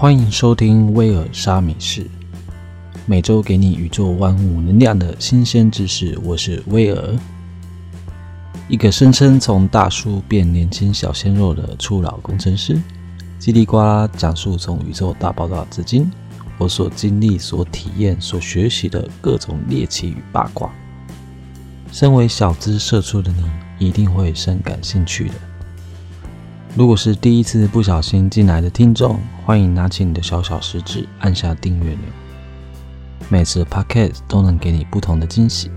欢迎收听威尔沙米士，每周给你宇宙万物能量的新鲜知识。我是威尔，一个声称从大叔变年轻小鲜肉的初老工程师，叽里呱啦讲述从宇宙大爆炸至今我所经历、所体验、所学习的各种猎奇与八卦。身为小资社畜的你，一定会深感兴趣的。如果是第一次不小心进来的听众，欢迎拿起你的小小食指，按下订阅钮。每次 podcast 都能给你不同的惊喜。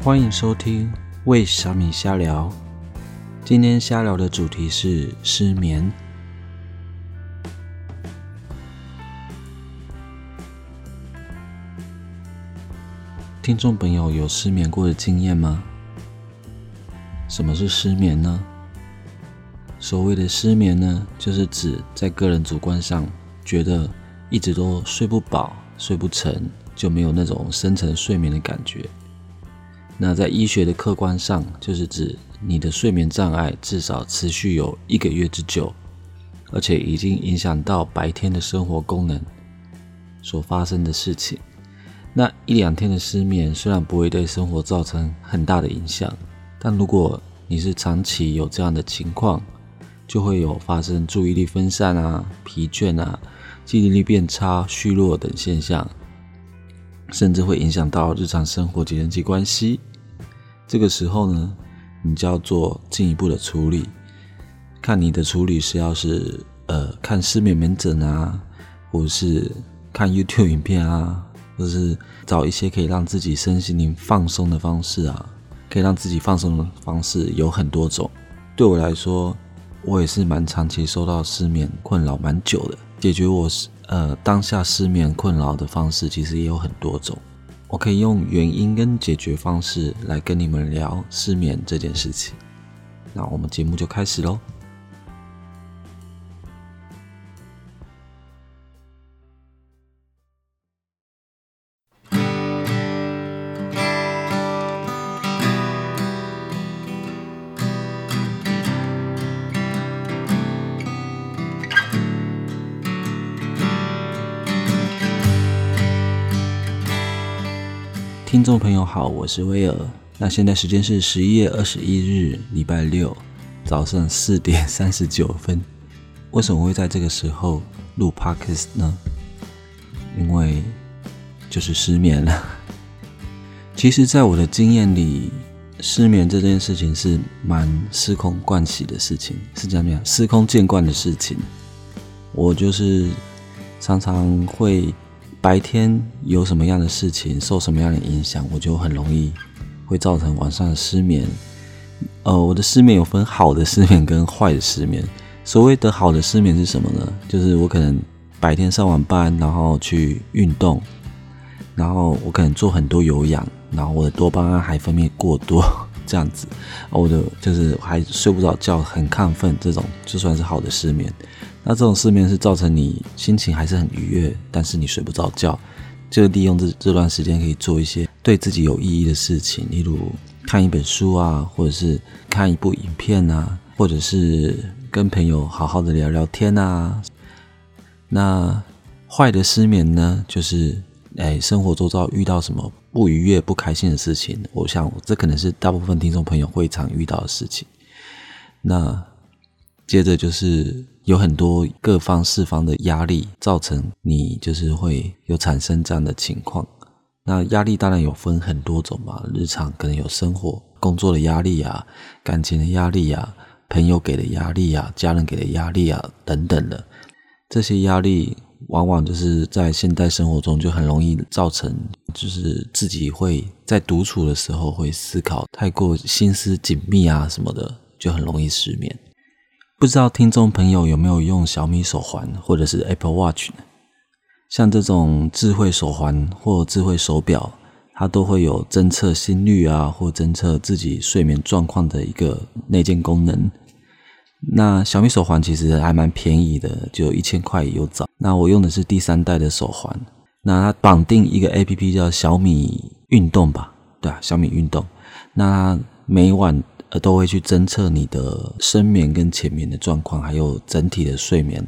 欢迎收听为小米瞎聊。今天瞎聊的主题是失眠。听众朋友有失眠过的经验吗？什么是失眠呢？所谓的失眠呢，就是指在个人主观上觉得一直都睡不饱、睡不沉，就没有那种深层睡眠的感觉。那在医学的客观上，就是指你的睡眠障碍至少持续有一个月之久，而且已经影响到白天的生活功能所发生的事情。那一两天的失眠虽然不会对生活造成很大的影响，但如果你是长期有这样的情况，就会有发生注意力分散啊、疲倦啊、记忆力变差、虚弱等现象，甚至会影响到日常生活及人际关系。这个时候呢，你就要做进一步的处理，看你的处理是要是呃看失眠门诊啊，或是看 YouTube 影片啊。或是找一些可以让自己身心灵放松的方式啊，可以让自己放松的方式有很多种。对我来说，我也是蛮长期受到失眠困扰蛮久的。解决我呃当下失眠困扰的方式其实也有很多种。我可以用原因跟解决方式来跟你们聊失眠这件事情。那我们节目就开始喽。听众朋友好，我是威尔。那现在时间是十一月二十一日，礼拜六早上四点三十九分。为什么会在这个时候录 podcast 呢？因为就是失眠了。其实，在我的经验里，失眠这件事情是蛮司空惯习的事情，是这样讲，司空见惯的事情。我就是常常会。白天有什么样的事情，受什么样的影响，我就很容易会造成晚上的失眠。呃，我的失眠有分好的失眠跟坏的失眠。所谓的好的失眠是什么呢？就是我可能白天上完班，然后去运动，然后我可能做很多有氧，然后我的多巴胺还分泌过多，这样子，我的就是还睡不着觉，很亢奋，这种就算是好的失眠。那这种失眠是造成你心情还是很愉悦，但是你睡不着觉，就利用这这段时间可以做一些对自己有意义的事情，例如看一本书啊，或者是看一部影片啊，或者是跟朋友好好的聊聊天啊。那坏的失眠呢，就是哎，生活周遭遇到什么不愉悦、不开心的事情，我想这可能是大部分听众朋友会常遇到的事情。那接着就是有很多各方四方的压力，造成你就是会有产生这样的情况。那压力当然有分很多种嘛，日常可能有生活、工作的压力啊，感情的压力啊，朋友给的压力啊，家人给的压力啊等等的。这些压力往往就是在现代生活中就很容易造成，就是自己会在独处的时候会思考太过心思紧密啊什么的，就很容易失眠。不知道听众朋友有没有用小米手环或者是 Apple Watch 呢？像这种智慧手环或智慧手表，它都会有侦测心率啊，或侦测自己睡眠状况的一个内建功能。那小米手环其实还蛮便宜的，就一千块有找。那我用的是第三代的手环，那它绑定一个 A P P 叫小米运动吧，对啊，小米运动。那每晚呃都会去侦测你的深眠跟浅眠的状况，还有整体的睡眠。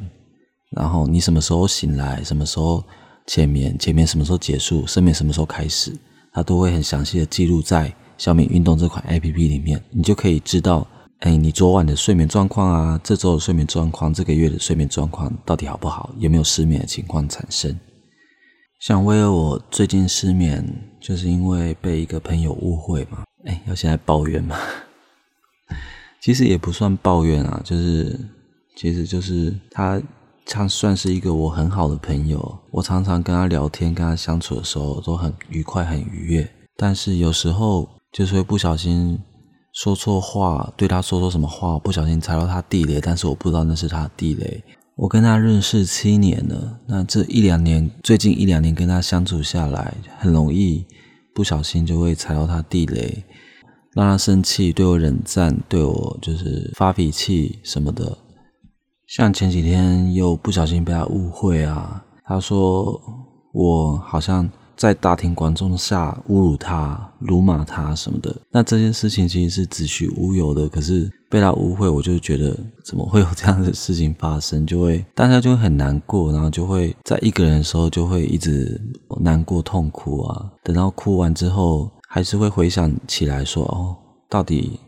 然后你什么时候醒来，什么时候浅眠，浅眠什么时候结束，深眠什么时候开始，它都会很详细的记录在小米运动这款 A P P 里面，你就可以知道，哎，你昨晚的睡眠状况啊，这周的睡眠状况，这个月的睡眠状况到底好不好，有没有失眠的情况产生？像威尔，我最近失眠，就是因为被一个朋友误会嘛。哎，要现在抱怨吗？其实也不算抱怨啊，就是，其实就是他，他算是一个我很好的朋友。我常常跟他聊天，跟他相处的时候都很愉快、很愉悦。但是有时候就是会不小心说错话，对他说错什么话，不小心踩到他地雷，但是我不知道那是他地雷。我跟他认识七年了，那这一两年，最近一两年跟他相处下来，很容易不小心就会踩到他地雷，让他生气，对我冷战，对我就是发脾气什么的。像前几天又不小心被他误会啊，他说我好像。在大庭广众下侮辱他、辱骂他什么的，那这件事情其实是子虚乌有的。可是被他误会，我就觉得怎么会有这样的事情发生？就会大家就会很难过，然后就会在一个人的时候就会一直难过、痛哭啊。等到哭完之后，还是会回想起来说：“哦，到底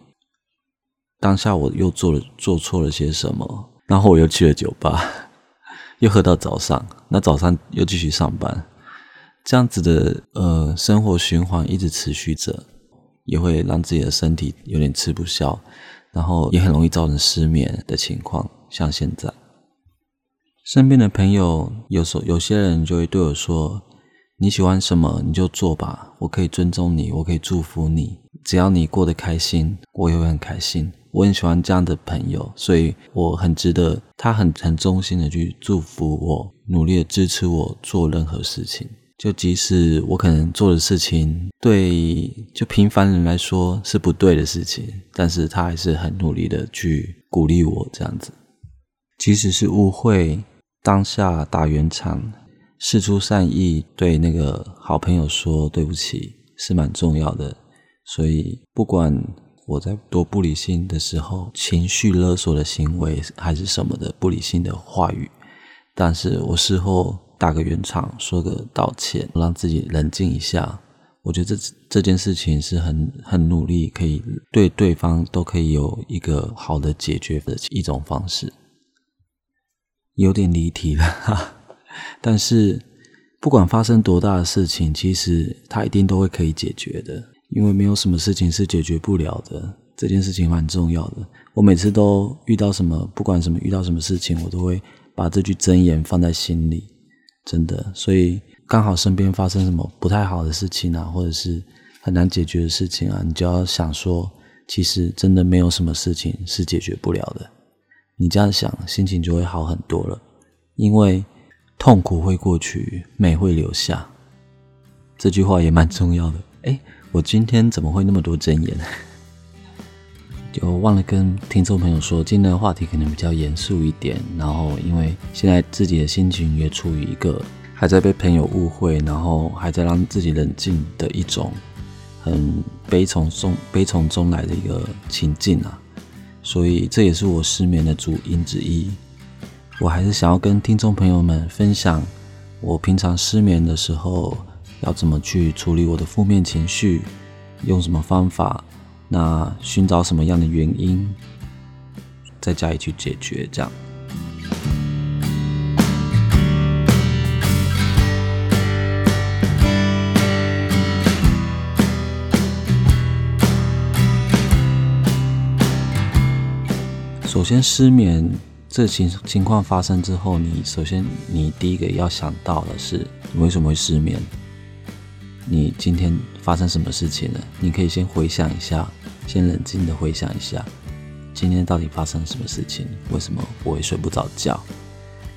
当下我又做了做错了些什么？”然后我又去了酒吧，又喝到早上，那早上又继续上班。这样子的呃生活循环一直持续着，也会让自己的身体有点吃不消，然后也很容易造成失眠的情况。像现在，身边的朋友有时候有些人就会对我说：“你喜欢什么你就做吧，我可以尊重你，我可以祝福你，只要你过得开心，我也会很开心。”我很喜欢这样的朋友，所以我很值得他很很衷心的去祝福我，努力的支持我做任何事情。就即使我可能做的事情对就平凡人来说是不对的事情，但是他还是很努力的去鼓励我这样子。即使是误会，当下打圆场，事出善意，对那个好朋友说对不起是蛮重要的。所以不管我在多不理性的时候，情绪勒索的行为还是什么的不理性的话语，但是我事后。打个圆场，说个道歉，让自己冷静一下。我觉得这这件事情是很很努力，可以对对方都可以有一个好的解决的一种方式。有点离题了，哈，但是不管发生多大的事情，其实它一定都会可以解决的，因为没有什么事情是解决不了的。这件事情蛮重要的。我每次都遇到什么，不管什么遇到什么事情，我都会把这句真言放在心里。真的，所以刚好身边发生什么不太好的事情啊，或者是很难解决的事情啊，你就要想说，其实真的没有什么事情是解决不了的。你这样想，心情就会好很多了。因为痛苦会过去，美会留下。这句话也蛮重要的。哎，我今天怎么会那么多真言？就忘了跟听众朋友说，今天的话题可能比较严肃一点。然后，因为现在自己的心情也处于一个还在被朋友误会，然后还在让自己冷静的一种很悲从中悲从中来的一个情境啊。所以，这也是我失眠的主因之一。我还是想要跟听众朋友们分享，我平常失眠的时候要怎么去处理我的负面情绪，用什么方法。那寻找什么样的原因，再加以去解决，这样。首先，失眠这情情况发生之后，你首先你第一个要想到的是，你为什么会失眠？你今天发生什么事情了？你可以先回想一下。先冷静的回想一下，今天到底发生什么事情？为什么我会睡不着觉？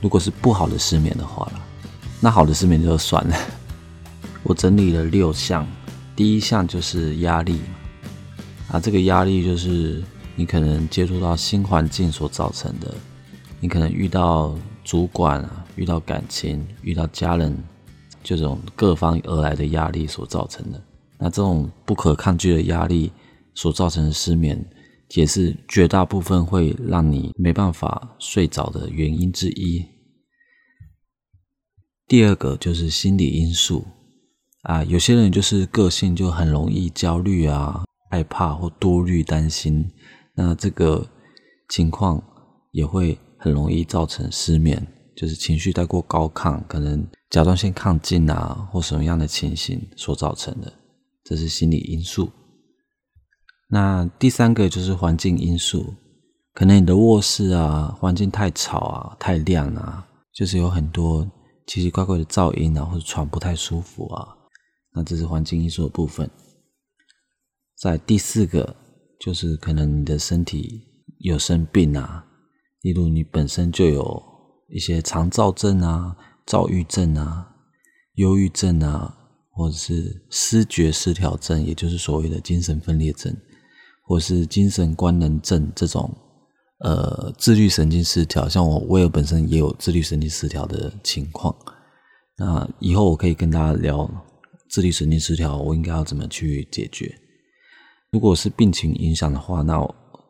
如果是不好的失眠的话啦，那好的失眠就算了。我整理了六项，第一项就是压力啊，这个压力就是你可能接触到新环境所造成的，你可能遇到主管啊，遇到感情，遇到家人，这种各方而来的压力所造成的。那这种不可抗拒的压力所造成的失眠，也是绝大部分会让你没办法睡着的原因之一。第二个就是心理因素啊，有些人就是个性就很容易焦虑啊、害怕或多虑、担心，那这个情况也会很容易造成失眠，就是情绪太过高亢，可能甲状腺亢进啊或什么样的情形所造成的。这是心理因素。那第三个就是环境因素，可能你的卧室啊，环境太吵啊、太亮啊，就是有很多奇奇怪怪的噪音啊，或者床不太舒服啊。那这是环境因素的部分。在第四个，就是可能你的身体有生病啊，例如你本身就有一些肠燥症啊、躁郁症啊、忧郁症啊。或者是失觉失调症，也就是所谓的精神分裂症，或是精神官能症这种，呃，自律神经失调。像我威尔本身也有自律神经失调的情况。那以后我可以跟大家聊自律神经失调，我应该要怎么去解决？如果是病情影响的话，那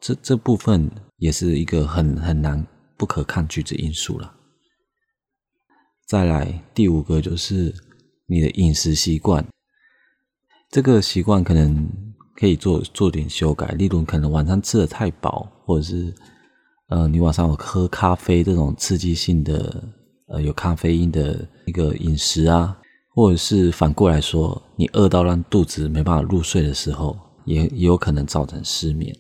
这这部分也是一个很很难不可抗拒的因素了。再来第五个就是。你的饮食习惯，这个习惯可能可以做做点修改。例如，可能晚上吃的太饱，或者是呃，你晚上有喝咖啡这种刺激性的呃有咖啡因的一个饮食啊，或者是反过来说，你饿到让肚子没办法入睡的时候，也也有可能造成失眠。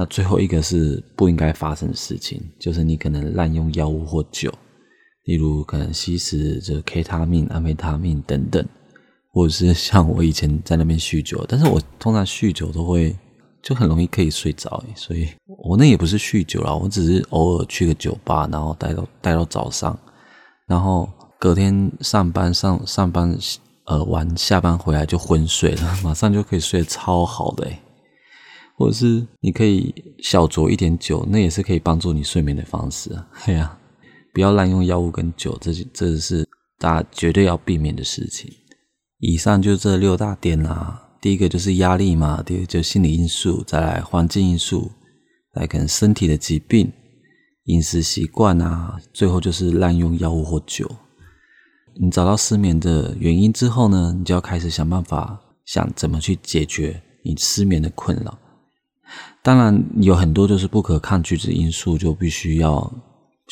那最后一个是不应该发生的事情，就是你可能滥用药物或酒。例如可能吸食这 K 他命、安非他命等等，或者是像我以前在那边酗酒，但是我通常酗酒都会就很容易可以睡着，所以我那也不是酗酒啦，我只是偶尔去个酒吧，然后待到待到早上，然后隔天上班上上班呃完下班回来就昏睡了，马上就可以睡得超好的或者是你可以小酌一点酒，那也是可以帮助你睡眠的方式啊，对 呀。不要滥用药物跟酒，这这是大家绝对要避免的事情。以上就这六大点啦。第一个就是压力嘛，第二就心理因素，再来环境因素，来可能身体的疾病、饮食习惯啊，最后就是滥用药物或酒。你找到失眠的原因之后呢，你就要开始想办法，想怎么去解决你失眠的困扰。当然有很多就是不可抗拒的因素，就必须要。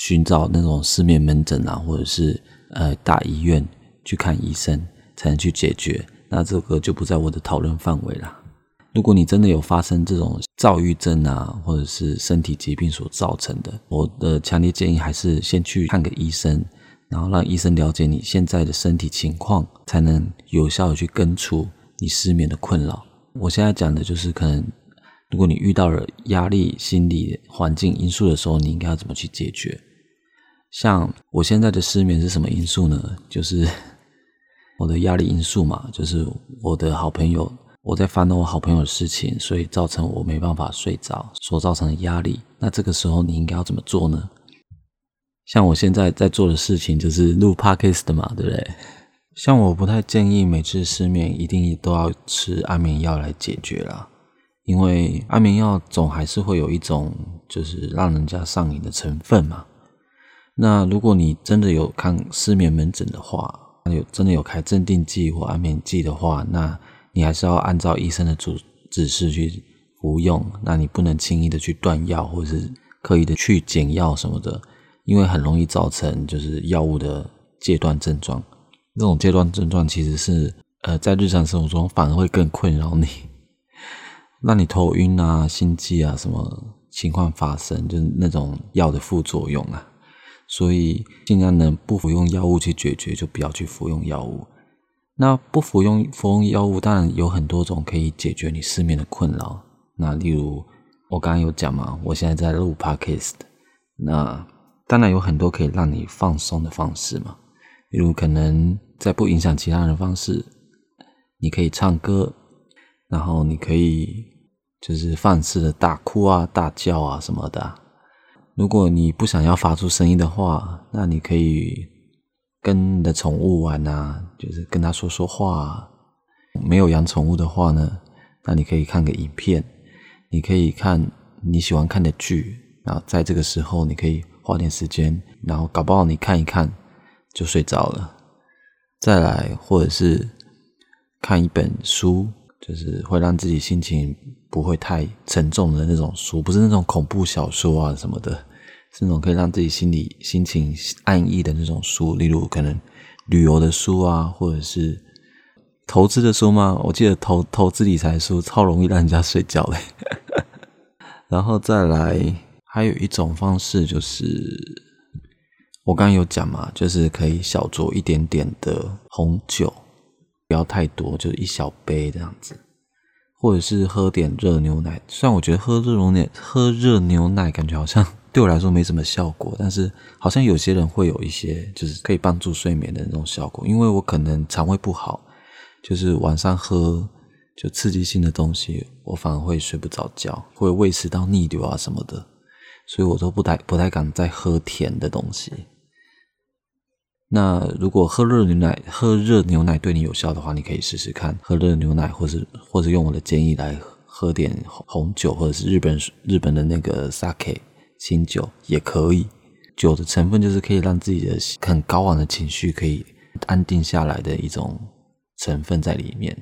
寻找那种失眠门诊啊，或者是呃大医院去看医生，才能去解决。那这个就不在我的讨论范围了。如果你真的有发生这种躁郁症啊，或者是身体疾病所造成的，我的强烈建议还是先去看个医生，然后让医生了解你现在的身体情况，才能有效的去根除你失眠的困扰。我现在讲的就是可能。如果你遇到了压力、心理环境因素的时候，你应该要怎么去解决？像我现在的失眠是什么因素呢？就是我的压力因素嘛，就是我的好朋友，我在烦恼我好朋友的事情，所以造成我没办法睡着，所造成的压力。那这个时候你应该要怎么做呢？像我现在在做的事情就是录 podcast 嘛，对不对？像我不太建议每次失眠一定都要吃安眠药来解决啦。因为安眠药总还是会有一种就是让人家上瘾的成分嘛。那如果你真的有看失眠门诊的话，有真的有开镇定剂或安眠剂的话，那你还是要按照医生的指指示去服用。那你不能轻易的去断药，或者是刻意的去减药什么的，因为很容易造成就是药物的戒断症状。那种戒断症状其实是呃在日常生活中反而会更困扰你。让你头晕啊、心悸啊，什么情况发生？就是那种药的副作用啊，所以尽量能不服用药物去解决，就不要去服用药物。那不服用服用药物，当然有很多种可以解决你失眠的困扰。那例如我刚刚有讲嘛，我现在在录 podcast，那当然有很多可以让你放松的方式嘛。例如可能在不影响其他人方式，你可以唱歌。然后你可以就是放肆的大哭啊、大叫啊什么的。如果你不想要发出声音的话，那你可以跟你的宠物玩啊，就是跟它说说话，没有养宠物的话呢，那你可以看个影片，你可以看你喜欢看的剧，然后在这个时候你可以花点时间，然后搞不好你看一看就睡着了。再来，或者是看一本书，就是会让自己心情不会太沉重的那种书，不是那种恐怖小说啊什么的。是那种可以让自己心里心情安逸的那种书，例如可能旅游的书啊，或者是投资的书吗？我记得投投资理财书超容易让人家睡觉嘞。然后再来，还有一种方式就是，我刚刚有讲嘛，就是可以小酌一点点的红酒，不要太多，就是一小杯这样子，或者是喝点热牛奶。虽然我觉得喝热牛奶，喝热牛奶感觉好像。对我来说没什么效果，但是好像有些人会有一些，就是可以帮助睡眠的那种效果。因为我可能肠胃不好，就是晚上喝就刺激性的东西，我反而会睡不着觉，会胃食道逆流啊什么的，所以我都不太不太敢再喝甜的东西。那如果喝热牛奶，喝热牛奶对你有效的话，你可以试试看喝热牛奶，或是或者用我的建议来喝点红酒，或者是日本日本的那个 sake。清酒也可以，酒的成分就是可以让自己的很高昂的情绪可以安定下来的一种成分在里面，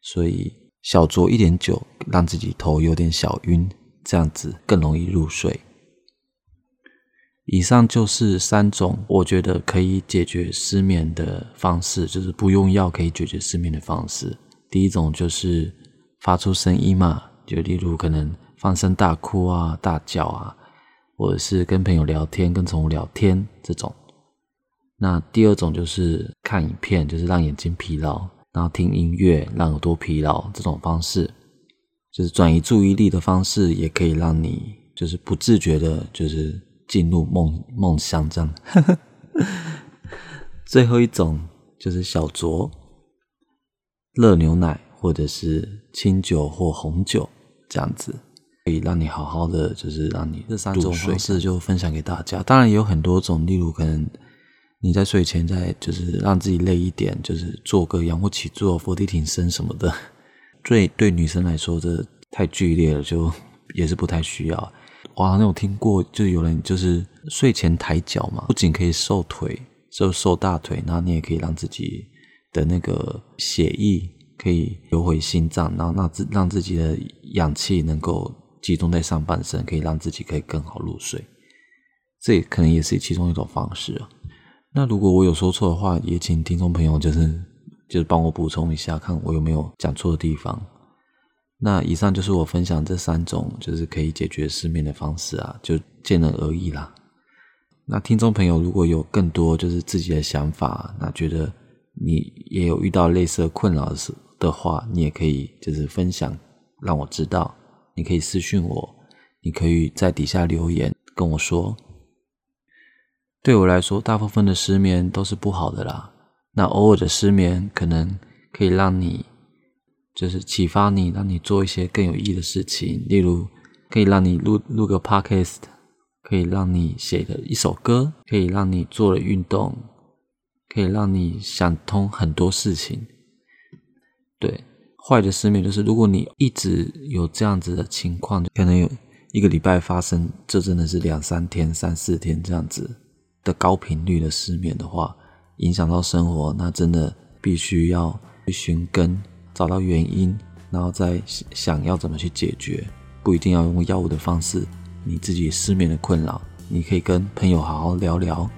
所以小酌一点酒，让自己头有点小晕，这样子更容易入睡。以上就是三种我觉得可以解决失眠的方式，就是不用药可以解决失眠的方式。第一种就是发出声音嘛，就例如可能放声大哭啊、大叫啊。或者是跟朋友聊天、跟宠物聊天这种。那第二种就是看影片，就是让眼睛疲劳；然后听音乐让耳朵疲劳。这种方式就是转移注意力的方式，也可以让你就是不自觉的，就是进入梦梦乡这样。最后一种就是小酌热牛奶，或者是清酒或红酒这样子。可以让你好好的，就是让你这三种方式就分享给大家。当然也有很多种，例如可能你在睡前在就是让自己累一点，就是做个仰卧起坐、伏地挺身什么的。对对，女生来说这太剧烈了，就也是不太需要。我好像有听过，就有人就是睡前抬脚嘛，不仅可以瘦腿，瘦瘦大腿，然后你也可以让自己的那个血液可以流回心脏，然后让自让自己的氧气能够。集中在上半身，可以让自己可以更好入睡，这可能也是其中一种方式啊。那如果我有说错的话，也请听众朋友就是就是帮我补充一下，看我有没有讲错的地方。那以上就是我分享这三种就是可以解决失眠的方式啊，就见仁而异啦。那听众朋友如果有更多就是自己的想法，那觉得你也有遇到类似的困扰的的话，你也可以就是分享，让我知道。你可以私信我，你可以在底下留言跟我说。对我来说，大部分的失眠都是不好的啦。那偶尔的失眠，可能可以让你，就是启发你，让你做一些更有意义的事情。例如，可以让你录录个 podcast，可以让你写的一首歌，可以让你做了运动，可以让你想通很多事情。对。坏的失眠就是，如果你一直有这样子的情况，可能有一个礼拜发生，这真的是两三天、三四天这样子的高频率的失眠的话，影响到生活，那真的必须要去寻根，找到原因，然后再想要怎么去解决。不一定要用药物的方式，你自己失眠的困扰，你可以跟朋友好好聊聊，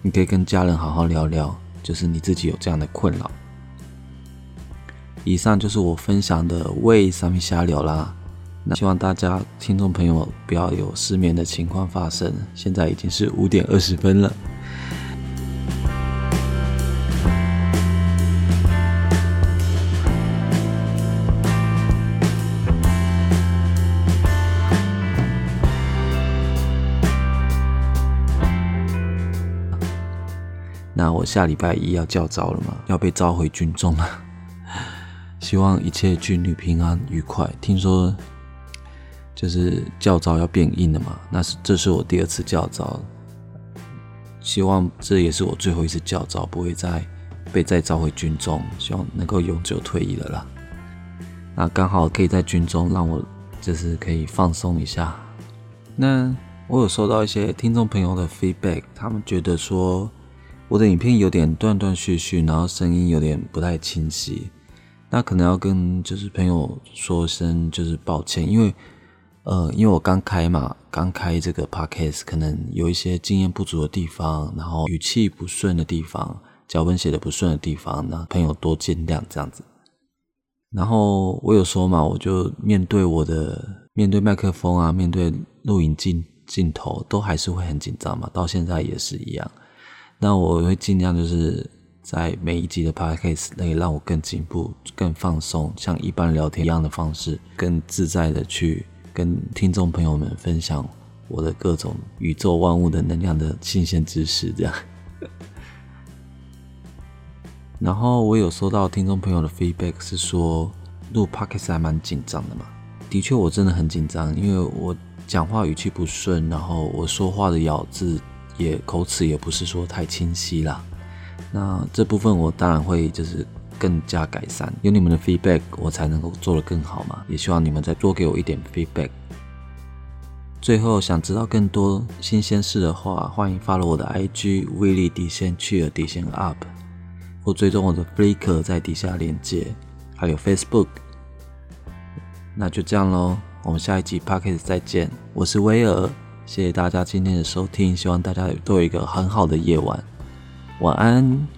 你可以跟家人好好聊聊，就是你自己有这样的困扰。以上就是我分享的为上面瞎聊啦，那希望大家听众朋友不要有失眠的情况发生。现在已经是五点二十分了。那我下礼拜一要叫招了嘛，要被召回军中了。希望一切军旅平安愉快。听说就是教招要变硬了嘛？那是这是我第二次叫招，希望这也是我最后一次叫招，不会再被再召回军中，希望能够永久退役了啦。那刚好可以在军中让我就是可以放松一下。那我有收到一些听众朋友的 feedback，他们觉得说我的影片有点断断续续，然后声音有点不太清晰。那可能要跟就是朋友说声就是抱歉，因为呃，因为我刚开嘛，刚开这个 podcast，可能有一些经验不足的地方，然后语气不顺的地方，脚本写的不顺的地方，那朋友多见谅这样子。然后我有说嘛，我就面对我的面对麦克风啊，面对录影镜镜头，都还是会很紧张嘛，到现在也是一样。那我会尽量就是。在每一集的 podcast 可以让我更进步、更放松，像一般聊天一样的方式，更自在的去跟听众朋友们分享我的各种宇宙万物的能量的新鲜知识，这样。然后我有收到听众朋友的 feedback 是说，录 podcast 还蛮紧张的嘛。的确，我真的很紧张，因为我讲话语气不顺，然后我说话的咬字也口齿也不是说太清晰啦。那这部分我当然会就是更加改善，有你们的 feedback，我才能够做得更好嘛。也希望你们再多给我一点 feedback。最后想知道更多新鲜事的话，欢迎 follow 我的 IG Willie 底线去了底线 up，或追踪我的 Flickr 在底下连接，还有 Facebook。那就这样喽，我们下一集 podcast 再见。我是威尔，谢谢大家今天的收听，希望大家都有一个很好的夜晚。晚安。